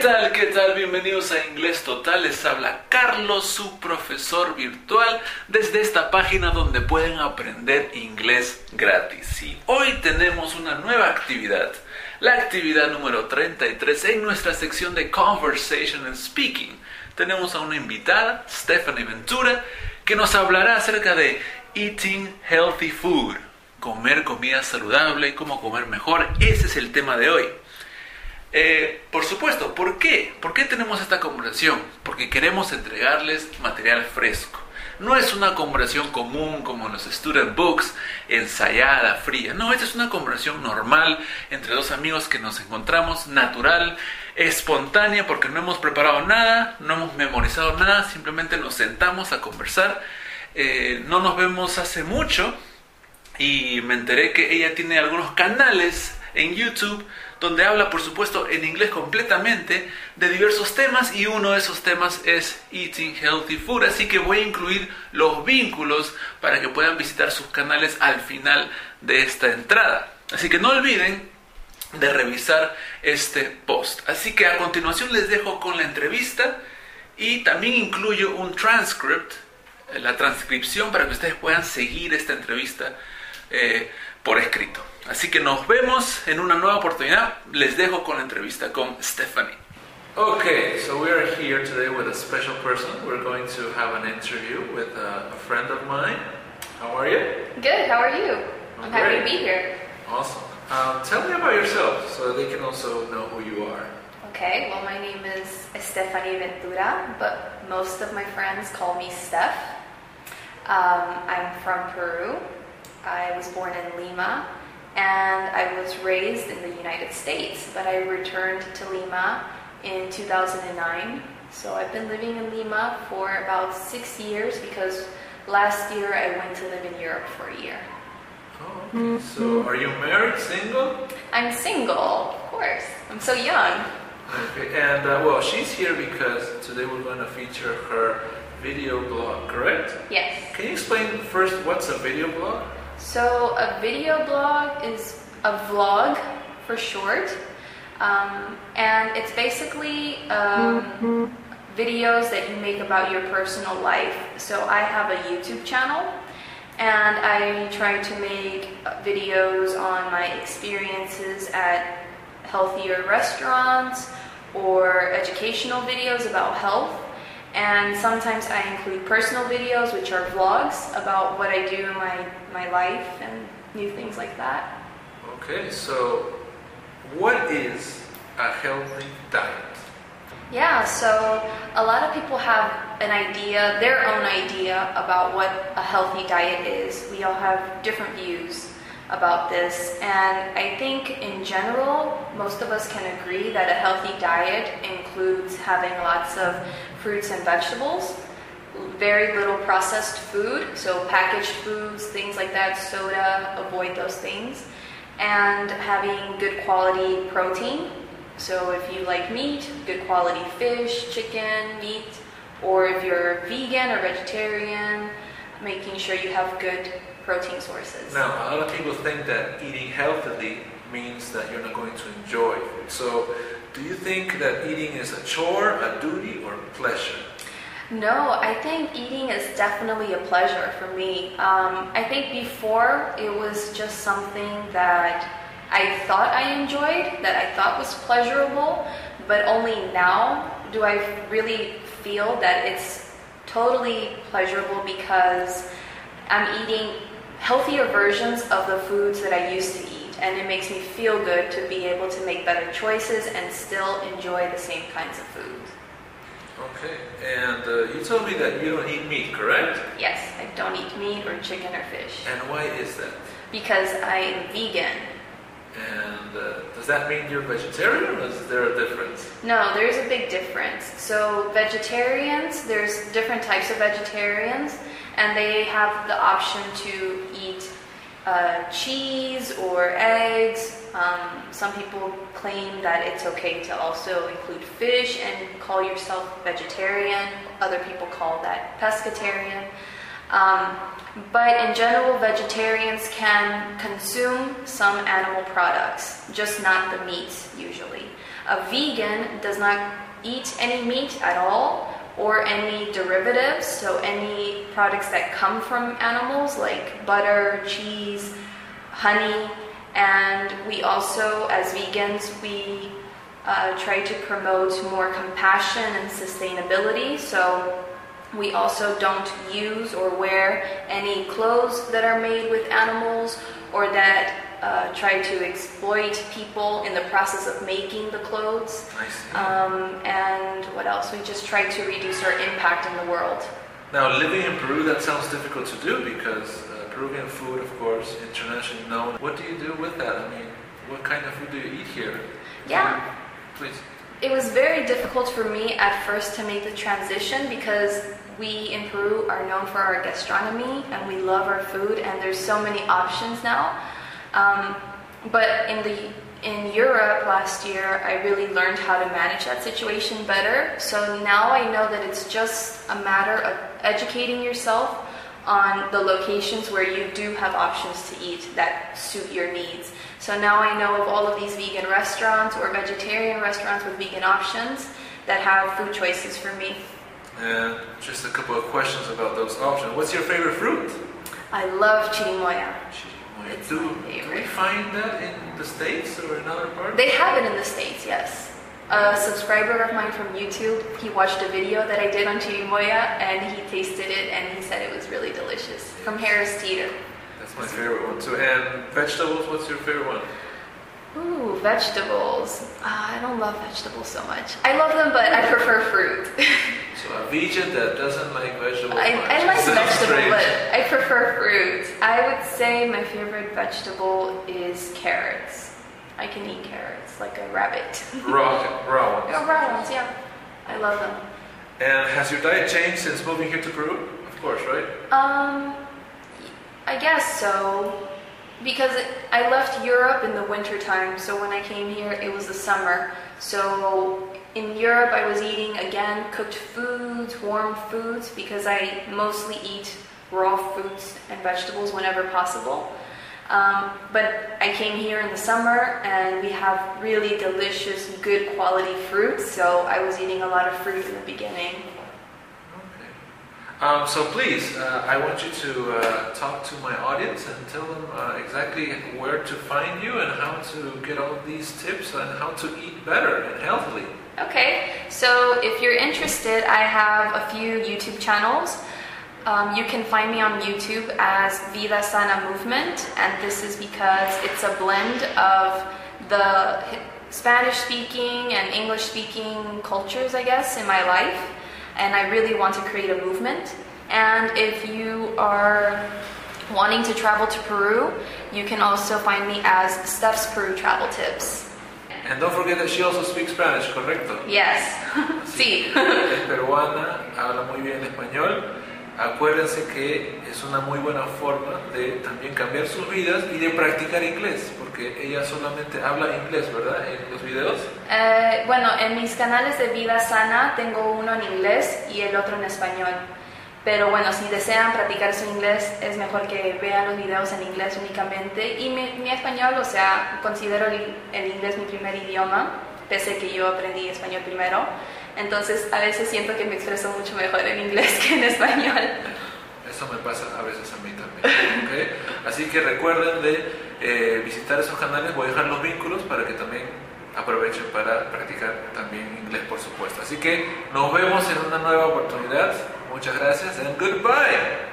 tal? ¿Qué tal? Bienvenidos a Inglés Total. Les habla Carlos, su profesor virtual, desde esta página donde pueden aprender inglés gratis. Hoy tenemos una nueva actividad, la actividad número 33 en nuestra sección de Conversation and Speaking. Tenemos a una invitada, Stephanie Ventura, que nos hablará acerca de Eating Healthy Food, comer comida saludable cómo comer mejor. Ese es el tema de hoy. Eh, por supuesto, ¿por qué? ¿Por qué tenemos esta conversación? Porque queremos entregarles material fresco. No es una conversación común como en los student books, ensayada, fría. No, esta es una conversación normal entre dos amigos que nos encontramos, natural, espontánea, porque no hemos preparado nada, no hemos memorizado nada, simplemente nos sentamos a conversar. Eh, no nos vemos hace mucho y me enteré que ella tiene algunos canales en YouTube donde habla, por supuesto, en inglés completamente de diversos temas y uno de esos temas es Eating Healthy Food. Así que voy a incluir los vínculos para que puedan visitar sus canales al final de esta entrada. Así que no olviden de revisar este post. Así que a continuación les dejo con la entrevista y también incluyo un transcript, la transcripción para que ustedes puedan seguir esta entrevista eh, por escrito. Así que nos vemos en una nueva oportunidad. Les dejo con la entrevista con Stephanie. Okay, so we are here today with a special person. We're going to have an interview with a, a friend of mine. How are you? Good, how are you? I'm I'm happy to be here. Awesome. Um, tell me about yourself so they can also know who you are. Okay, well, my name is Stephanie Ventura, but most of my friends call me Steph. Um, I'm from Peru. I was born in Lima, and I was raised in the United States, but I returned to Lima in 2009. So I've been living in Lima for about six years because last year I went to live in Europe for a year. Oh, okay. So are you married, single? I'm single, of course. I'm so young. Okay, and uh, well, she's here because today we're going to feature her video blog, correct? Yes. Can you explain first what's a video blog? So a video blog is a vlog for short, um, and it's basically um, videos that you make about your personal life. So I have a YouTube channel, and I try to make uh, videos on my experiences at healthier restaurants or educational videos about health. And sometimes I include personal videos, which are vlogs about what I do in my, my life and new things like that. Okay, so what is a healthy diet? Yeah, so a lot of people have an idea, their own idea about what a healthy diet is. We all have different views about this, and I think in general, most of us can agree that a healthy diet includes having lots of fruits and vegetables, very little processed food, so packaged foods, things like that, soda, avoid those things, and having good quality protein. So if you like meat, good quality fish, chicken, meat, or if you're vegan or vegetarian, making sure you have good protein sources. Now, a lot of people think that eating healthily means that you're not going to enjoy food. So, do you think that eating is a chore, a duty, or pleasure? No, I think eating is definitely a pleasure for me. Um, I think before it was just something that I thought I enjoyed, that I thought was pleasurable, but only now do I really feel that it's totally pleasurable because I'm eating healthier versions of the foods that I used to eat, and it makes me feel good to be able to make better choices and still enjoy the same kinds of foods. Okay, and uh, you told me that you don't eat meat, correct? Yes, I don't eat meat or chicken or fish And why is that? because I am vegan. And uh, does that mean you're vegetarian, or is there a difference? No, there's a big difference. So, vegetarians, there's different types of vegetarians, and they have the option to eat uh, cheese or eggs. Um, some people claim that it's okay to also include fish and call yourself vegetarian. Other people call that pescatarian. Um, but in general, vegetarians can consume some animal products, just not the meats usually. A vegan does not eat any meat at all or any derivatives, so any products that come from animals like butter, cheese, honey, and we also, as vegans, we uh, try to promote more compassion and sustainability. So we also don't use or wear any clothes that are made with animals or that uh, try to exploit people in the process of making the clothes. Um, and what else? We just try to reduce our impact in the world. Now, living in Peru, that sounds difficult to do because uh, Peruvian food, of course, internationally known. What do you do with that? I mean, what kind of food do you eat here? Yeah. Please. It was very difficult for me at first to make the transition because we in Peru are known for our gastronomy and we love our food and there's so many options now. Um, but in the in Europe last year, I really learned how to manage that situation better. So now I know that it's just a matter of educating yourself on the locations where you do have options to eat that suit your needs. So now I know of all of these vegan restaurants or vegetarian restaurants with vegan options that have food choices for me. And just a couple of questions about those options. What's your favorite fruit? I love chirimoya. It's Do, my do we find that in the States or in other parts? They have it in the States, yes. A subscriber of mine from YouTube, he watched a video that I did on chirimoya and he tasted it and he said it was really delicious. From Harris Teeter. That's my favorite one too. And vegetables, what's your favorite one? Ooh, vegetables. Ah, I don't love vegetables so much. I love them, but I prefer fruit. So a vegan that doesn't like vegetables. I. I like Sounds vegetable, but fruit. I would say my favorite vegetable is carrots. I can eat carrots like a rabbit. raw, raw ones. Yeah, raw ones, yeah. I love them. And has your diet changed since moving here to Peru? Of course, right? Um, I guess so. Because it, I left Europe in the winter time, so when I came here, it was the summer. So in Europe, I was eating again cooked foods, warm foods, because I mostly eat raw fruits and vegetables whenever possible. Um, but I came here in the summer and we have really delicious, good quality fruits, so I was eating a lot of fruit in the beginning. Okay. Um, so please, uh, I want you to uh, talk to my audience and tell them uh, exactly where to find you and how to get all these tips and how to eat better and healthily. Okay, so if you're interested, I have a few YouTube channels. Um, you can find me on YouTube as Vida Sana Movement, and this is because it's a blend of the Spanish speaking and English speaking cultures, I guess, in my life, and I really want to create a movement. And if you are wanting to travel to Peru, you can also find me as Steph's Peru Travel Tips. And don't forget that she also speaks Spanish, correcto? Yes, sí. Es peruana, habla muy bien español. Acuérdense que es una muy buena forma de también cambiar sus vidas y de practicar inglés, porque ella solamente habla inglés, ¿verdad? En los videos. Eh, bueno, en mis canales de vida sana tengo uno en inglés y el otro en español. Pero bueno, si desean practicar su inglés, es mejor que vean los videos en inglés únicamente. Y mi, mi español, o sea, considero el, el inglés mi primer idioma, pese que yo aprendí español primero. Entonces, a veces siento que me expreso mucho mejor en inglés que en español. Eso me pasa a veces a mí también. ¿ok? Así que recuerden de eh, visitar esos canales, voy a dejar los vínculos para que también aprovechen para practicar también inglés, por supuesto. Así que nos vemos en una nueva oportunidad. Muchas gracias and goodbye.